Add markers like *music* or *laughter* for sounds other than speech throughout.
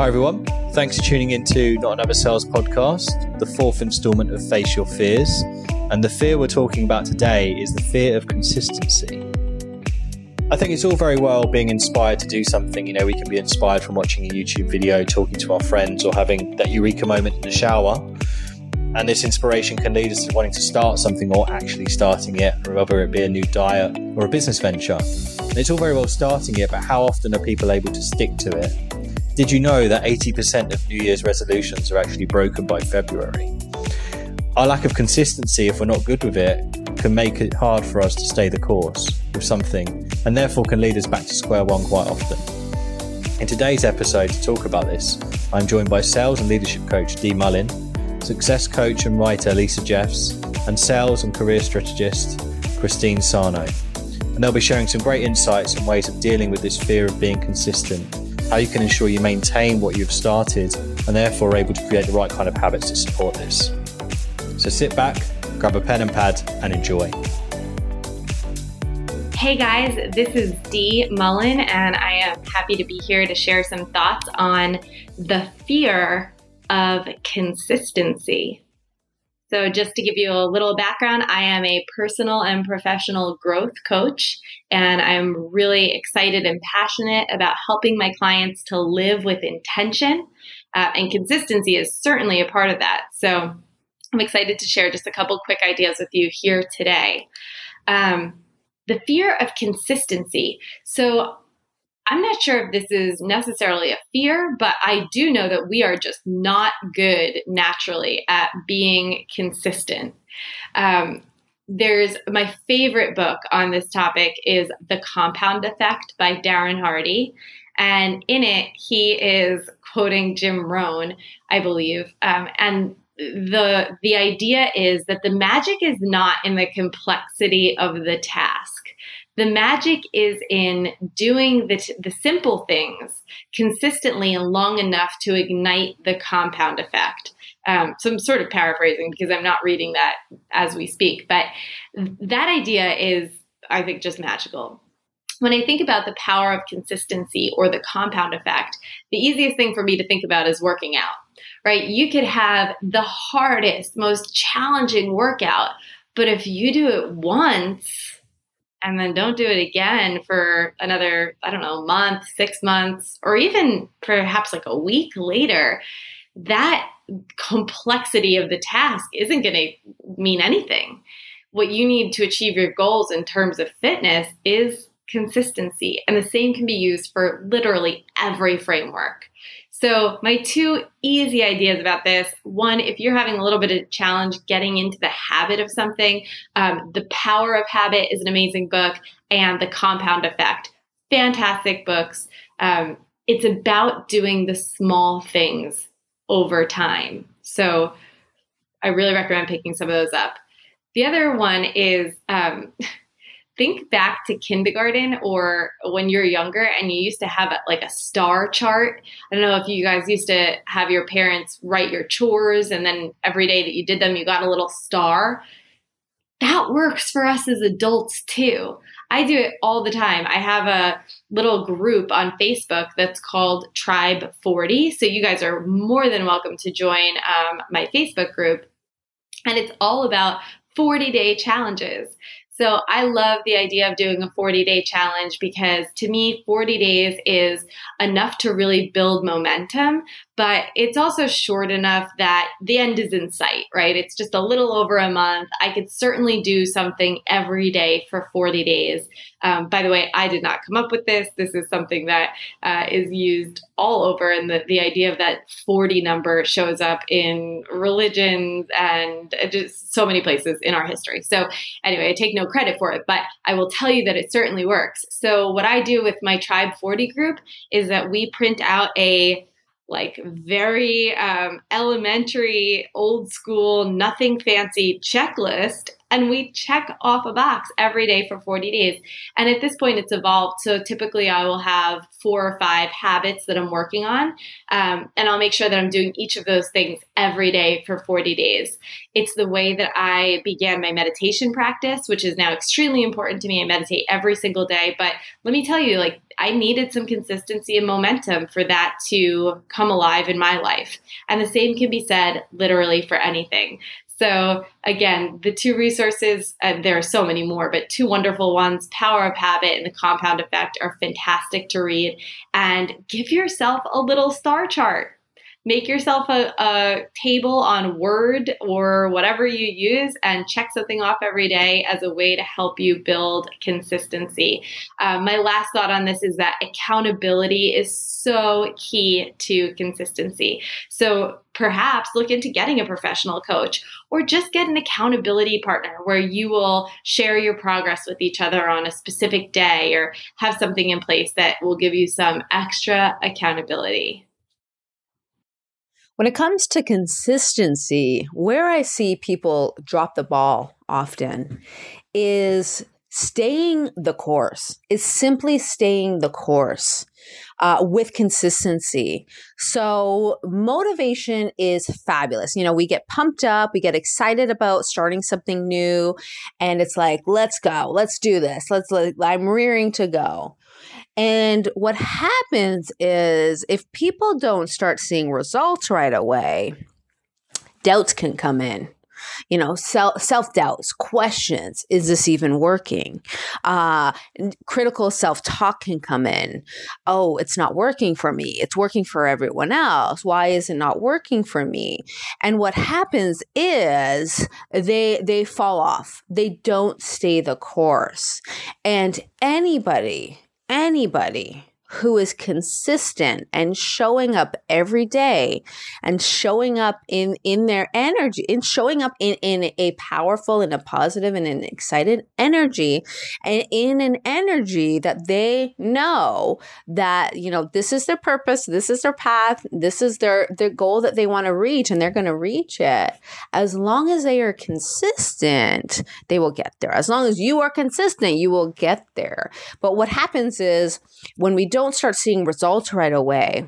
Hi, everyone. Thanks for tuning in to Not Another Sales Podcast, the fourth installment of Face Your Fears. And the fear we're talking about today is the fear of consistency. I think it's all very well being inspired to do something. You know, we can be inspired from watching a YouTube video, talking to our friends, or having that eureka moment in the shower. And this inspiration can lead us to wanting to start something or actually starting it, whether it be a new diet or a business venture. And it's all very well starting it, but how often are people able to stick to it? Did you know that 80% of New Year's resolutions are actually broken by February? Our lack of consistency, if we're not good with it, can make it hard for us to stay the course with something and therefore can lead us back to square one quite often. In today's episode, to talk about this, I'm joined by sales and leadership coach Dee Mullin, success coach and writer Lisa Jeffs, and sales and career strategist Christine Sarno. And they'll be sharing some great insights and ways of dealing with this fear of being consistent how you can ensure you maintain what you've started and therefore are able to create the right kind of habits to support this. So sit back, grab a pen and pad, and enjoy. Hey guys, this is Dee Mullen, and I am happy to be here to share some thoughts on the fear of consistency. So, just to give you a little background, I am a personal and professional growth coach, and I'm really excited and passionate about helping my clients to live with intention. Uh, and consistency is certainly a part of that. So, I'm excited to share just a couple quick ideas with you here today. Um, the fear of consistency. So, I'm not sure if this is necessarily a fear, but I do know that we are just not good naturally at being consistent. Um, there's my favorite book on this topic is The Compound Effect by Darren Hardy. And in it, he is quoting Jim Rohn, I believe. Um, and the the idea is that the magic is not in the complexity of the task the magic is in doing the, t- the simple things consistently and long enough to ignite the compound effect. Um, so I'm sort of paraphrasing because I'm not reading that as we speak, but that idea is, I think, just magical. When I think about the power of consistency or the compound effect, the easiest thing for me to think about is working out, right? You could have the hardest, most challenging workout, but if you do it once, and then don't do it again for another, I don't know, month, six months, or even perhaps like a week later, that complexity of the task isn't going to mean anything. What you need to achieve your goals in terms of fitness is consistency. And the same can be used for literally every framework. So, my two easy ideas about this one, if you're having a little bit of challenge getting into the habit of something, um, The Power of Habit is an amazing book, and The Compound Effect, fantastic books. Um, it's about doing the small things over time. So, I really recommend picking some of those up. The other one is um, *laughs* think back to kindergarten or when you're younger and you used to have like a star chart. I don't know if you guys used to have your parents write your chores and then every day that you did them, you got a little star. That works for us as adults too. I do it all the time. I have a little group on Facebook that's called Tribe 40. So you guys are more than welcome to join um, my Facebook group. And it's all about 40 day challenges. So I love the idea of doing a 40 day challenge because to me, 40 days is enough to really build momentum, but it's also short enough that the end is in sight, right? It's just a little over a month. I could certainly do something every day for 40 days. Um, by the way, I did not come up with this. This is something that uh, is used all over, and the, the idea of that 40 number shows up in religions and just so many places in our history. So, anyway, I take no credit for it, but I will tell you that it certainly works. So, what I do with my Tribe 40 group is that we print out a like very um, elementary, old school, nothing fancy checklist and we check off a box every day for 40 days. And at this point, it's evolved. So typically, I will have four or five habits that I'm working on. Um, and I'll make sure that I'm doing each of those things every day for 40 days. It's the way that I began my meditation practice, which is now extremely important to me. I meditate every single day. But let me tell you, like, I needed some consistency and momentum for that to come alive in my life. And the same can be said literally for anything. So, again, the two resources, uh, there are so many more, but two wonderful ones Power of Habit and The Compound Effect are fantastic to read. And give yourself a little star chart make yourself a, a, table on Word or whatever you use and check something off every day as a way to help you build consistency. Um, my last thought on this is that accountability is so key to consistency. So perhaps look into getting a professional coach or just get an accountability partner where you will share your progress with each other on a specific day or have something in place that will give you some extra accountability. When it comes to consistency, where I see people drop the ball often is staying the course, is simply staying the course. Uh, with consistency. So, motivation is fabulous. You know, we get pumped up, we get excited about starting something new, and it's like, let's go, let's do this, let's, let, I'm rearing to go. And what happens is if people don't start seeing results right away, doubts can come in you know self self doubts questions is this even working? Uh, critical self talk can come in. Oh it's not working for me. It's working for everyone else. Why is it not working for me? And what happens is they they fall off. They don't stay the course. And anybody anybody who is consistent and showing up every day and showing up in in their energy in showing up in in a powerful and a positive and an excited energy and in an energy that they know that you know this is their purpose this is their path this is their their goal that they want to reach and they're going to reach it. As long as they are consistent they will get there. As long as you are consistent you will get there. But what happens is when we don't start seeing results right away,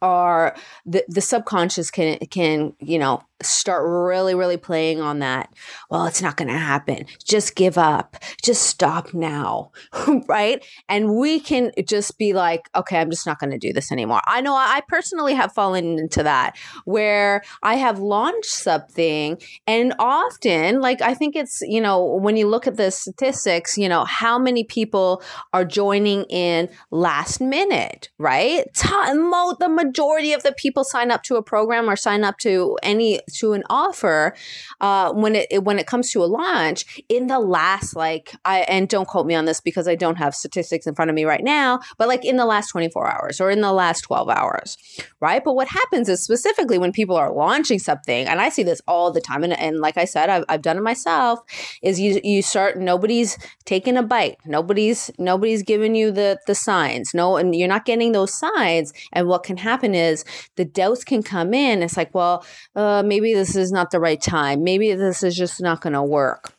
are the, the subconscious can can you know start really, really playing on that. Well, it's not going to happen. Just give up. Just stop now. *laughs* right. And we can just be like, okay, I'm just not going to do this anymore. I know I personally have fallen into that where I have launched something and often, like, I think it's, you know, when you look at the statistics, you know, how many people are joining in last minute, right? The majority of the people sign up to a program or sign up to any to an offer uh, when it when it comes to a launch in the last like I and don't quote me on this because I don't have statistics in front of me right now, but like in the last 24 hours or in the last 12 hours, right? But what happens is specifically when people are launching something, and I see this all the time, and, and like I said, I've, I've done it myself, is you you start nobody's taking a bite, nobody's nobody's giving you the the signs, no, and you're not getting those signs, and what can happen is the doubts can come in. It's like, well, uh, maybe maybe this is not the right time. Maybe this is just not going to work.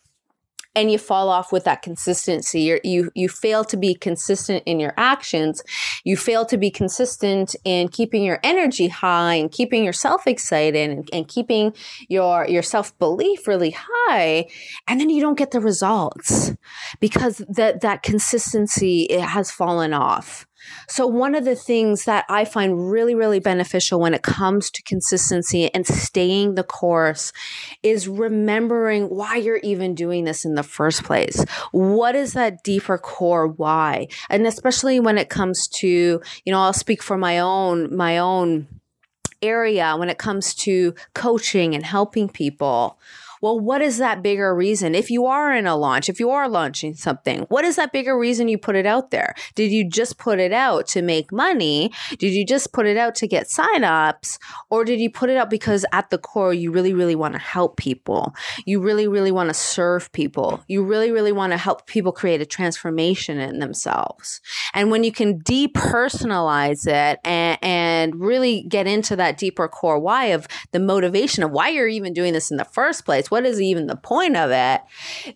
And you fall off with that consistency. You're, you you fail to be consistent in your actions. You fail to be consistent in keeping your energy high and keeping yourself excited and, and keeping your your self belief really high. And then you don't get the results because that that consistency it has fallen off. So, one of the things that I find really, really beneficial when it comes to consistency and staying the course is remembering why you're even doing this in the first place. What is that deeper core why? And especially when it comes to, you know, I'll speak for my own, my own area when it comes to coaching and helping people well, what is that bigger reason? If you are in a launch, if you are launching something, what is that bigger reason you put it out there? Did you just put it out to make money? Did you just put it out to get signups? Or did you put it out because at the core, you really, really want to help people? You really, really want to serve people. You really, really want to help people create a transformation in themselves. And when you can depersonalize it and, and really get into that deeper core why of the motivation of why you're even doing this in the first place, what is even the point of it,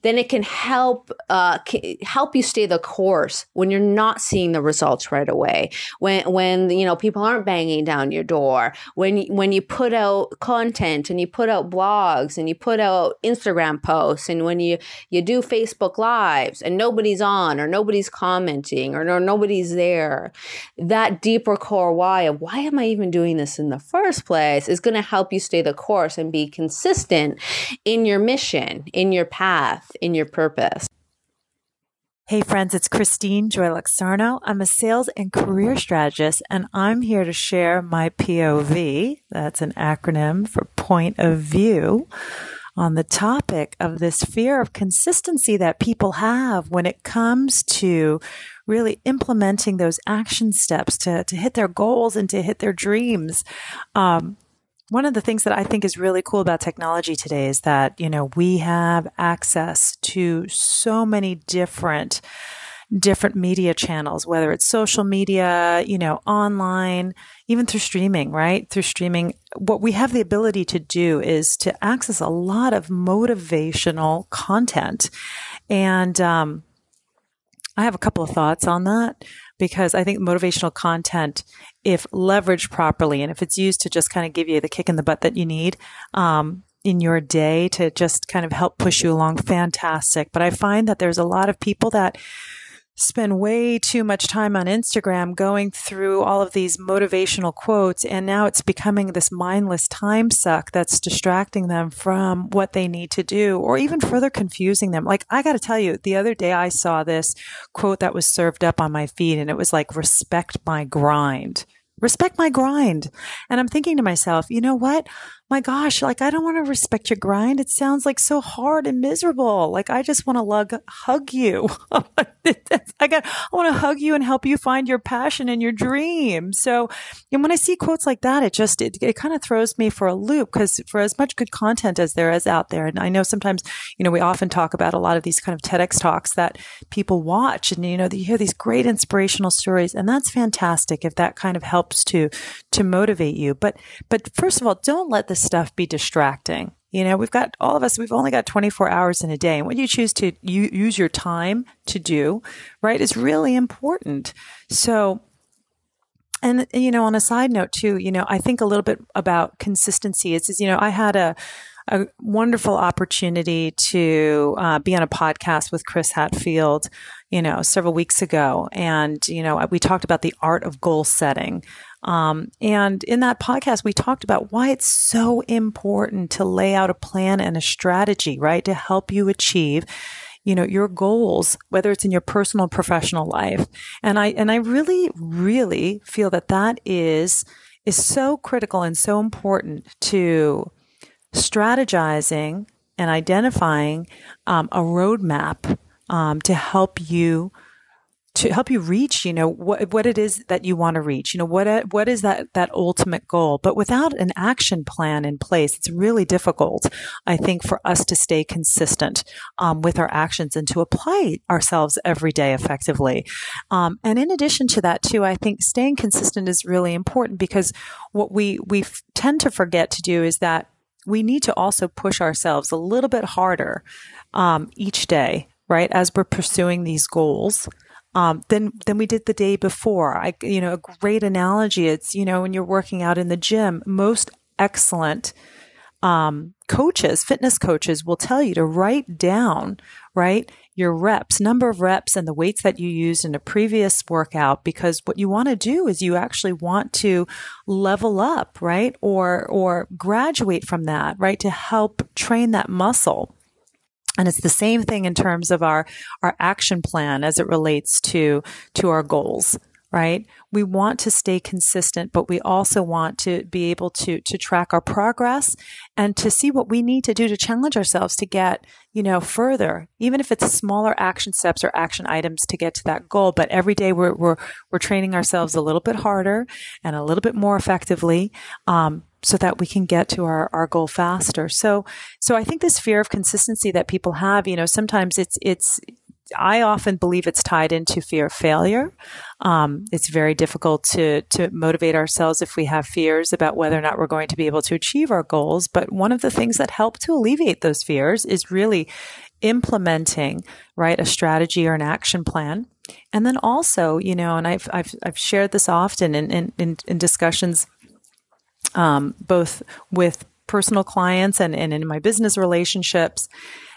then it can help uh, help you stay the course when you're not seeing the results right away. When when you know people aren't banging down your door. When when you put out content and you put out blogs and you put out Instagram posts and when you you do Facebook lives and nobody's on or nobody's commenting or, or nobody's there, that deeper core why of why am I even doing this in the first place is going to help you stay the course and be consistent in your mission, in your path, in your purpose. Hey friends, it's Christine Joy Luxarno. I'm a sales and career strategist and I'm here to share my POV. That's an acronym for point of view on the topic of this fear of consistency that people have when it comes to really implementing those action steps to, to hit their goals and to hit their dreams. Um, one of the things that I think is really cool about technology today is that, you know, we have access to so many different different media channels, whether it's social media, you know, online, even through streaming, right? Through streaming, what we have the ability to do is to access a lot of motivational content. And um, I have a couple of thoughts on that because I think motivational content, if leveraged properly and if it's used to just kind of give you the kick in the butt that you need, um, in your day to just kind of help push you along, fantastic. But I find that there's a lot of people that spend way too much time on Instagram going through all of these motivational quotes. And now it's becoming this mindless time suck that's distracting them from what they need to do or even further confusing them. Like, I got to tell you, the other day I saw this quote that was served up on my feed and it was like, respect my grind respect my grind. And I'm thinking to myself, you know what? My gosh, like I don't want to respect your grind. It sounds like so hard and miserable. Like I just want to lug, hug you. *laughs* I got, I want to hug you and help you find your passion and your dream. So, and when I see quotes like that, it just, it, it kind of throws me for a loop because for as much good content as there is out there, and I know sometimes, you know, we often talk about a lot of these kind of TEDx talks that people watch and, you know, you hear these great inspirational stories and that's fantastic if that kind of helps to, to motivate you. But, but first of all, don't let the stuff be distracting. You know, we've got all of us, we've only got 24 hours in a day. And what you choose to u- use your time to do, right, is really important. So, and, you know, on a side note too, you know, I think a little bit about consistency. It's, you know, I had a, a wonderful opportunity to uh, be on a podcast with Chris Hatfield, you know, several weeks ago. And, you know, we talked about the art of goal setting. Um, and in that podcast, we talked about why it's so important to lay out a plan and a strategy, right, to help you achieve you know your goals whether it's in your personal professional life. And i and i really really feel that that is is so critical and so important to strategizing and identifying um, a roadmap um, to help you to help you reach, you know, what, what it is that you want to reach, you know, what, what is that, that ultimate goal? But without an action plan in place, it's really difficult, I think, for us to stay consistent, um, with our actions and to apply ourselves every day effectively. Um, and in addition to that, too, I think staying consistent is really important because what we, we f- tend to forget to do is that we need to also push ourselves a little bit harder, um, each day, right? As we're pursuing these goals um, than than we did the day before. I, you know, a great analogy. It's you know when you're working out in the gym, most excellent um, coaches, fitness coaches, will tell you to write down right your reps, number of reps, and the weights that you used in a previous workout. Because what you want to do is you actually want to level up, right, or or graduate from that, right, to help train that muscle. And it's the same thing in terms of our, our action plan as it relates to, to our goals, right? We want to stay consistent, but we also want to be able to, to track our progress and to see what we need to do to challenge ourselves to get, you know, further, even if it's smaller action steps or action items to get to that goal. But every day we're, we're, we're training ourselves a little bit harder and a little bit more effectively. Um, so that we can get to our, our goal faster. So, so I think this fear of consistency that people have, you know, sometimes it's, it's, I often believe it's tied into fear of failure. Um, it's very difficult to to motivate ourselves if we have fears about whether or not we're going to be able to achieve our goals. But one of the things that help to alleviate those fears is really implementing right a strategy or an action plan and then also you know and i've i've, I've shared this often in in, in, in discussions um, both with personal clients and, and in my business relationships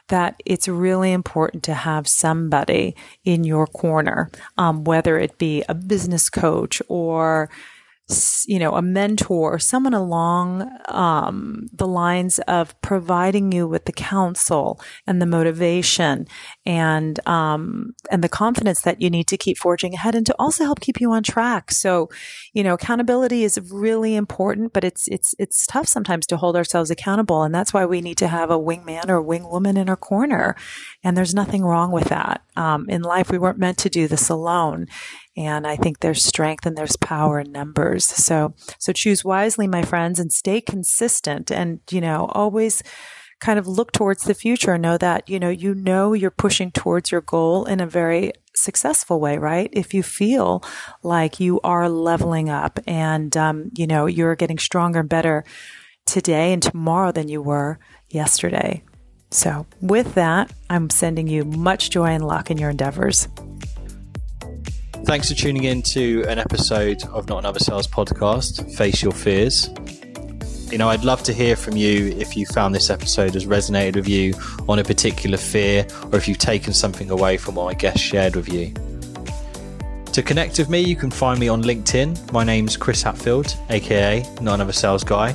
that it's really important to have somebody in your corner, um, whether it be a business coach or you know, a mentor, or someone along um, the lines of providing you with the counsel and the motivation and um, and the confidence that you need to keep forging ahead, and to also help keep you on track. So, you know, accountability is really important, but it's it's it's tough sometimes to hold ourselves accountable, and that's why we need to have a wingman or a wingwoman in our corner. And there's nothing wrong with that. Um, in life, we weren't meant to do this alone. And I think there's strength and there's power in numbers. So, so choose wisely, my friends, and stay consistent and, you know, always kind of look towards the future and know that, you know, you know you're pushing towards your goal in a very successful way, right? If you feel like you are leveling up and, um, you know, you're getting stronger and better today and tomorrow than you were yesterday. So, with that, I'm sending you much joy and luck in your endeavors. Thanks for tuning in to an episode of Not Another Sales podcast, Face Your Fears. You know, I'd love to hear from you if you found this episode has resonated with you on a particular fear or if you've taken something away from what my guest shared with you. To connect with me, you can find me on LinkedIn. My name's Chris Hatfield, aka Not Another Sales Guy.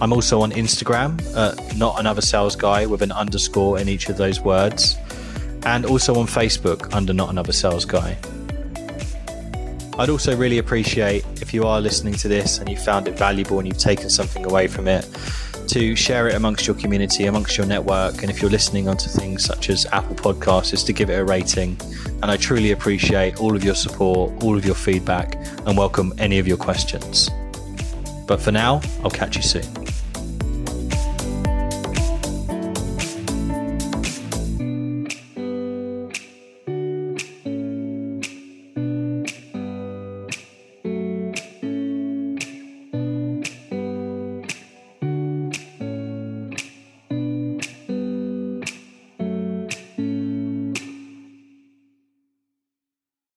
I'm also on Instagram at Not Another Sales Guy with an underscore in each of those words, and also on Facebook under Not Another Sales Guy. I'd also really appreciate if you are listening to this and you found it valuable and you've taken something away from it to share it amongst your community, amongst your network. And if you're listening onto things such as Apple Podcasts, is to give it a rating. And I truly appreciate all of your support, all of your feedback, and welcome any of your questions. But for now, I'll catch you soon.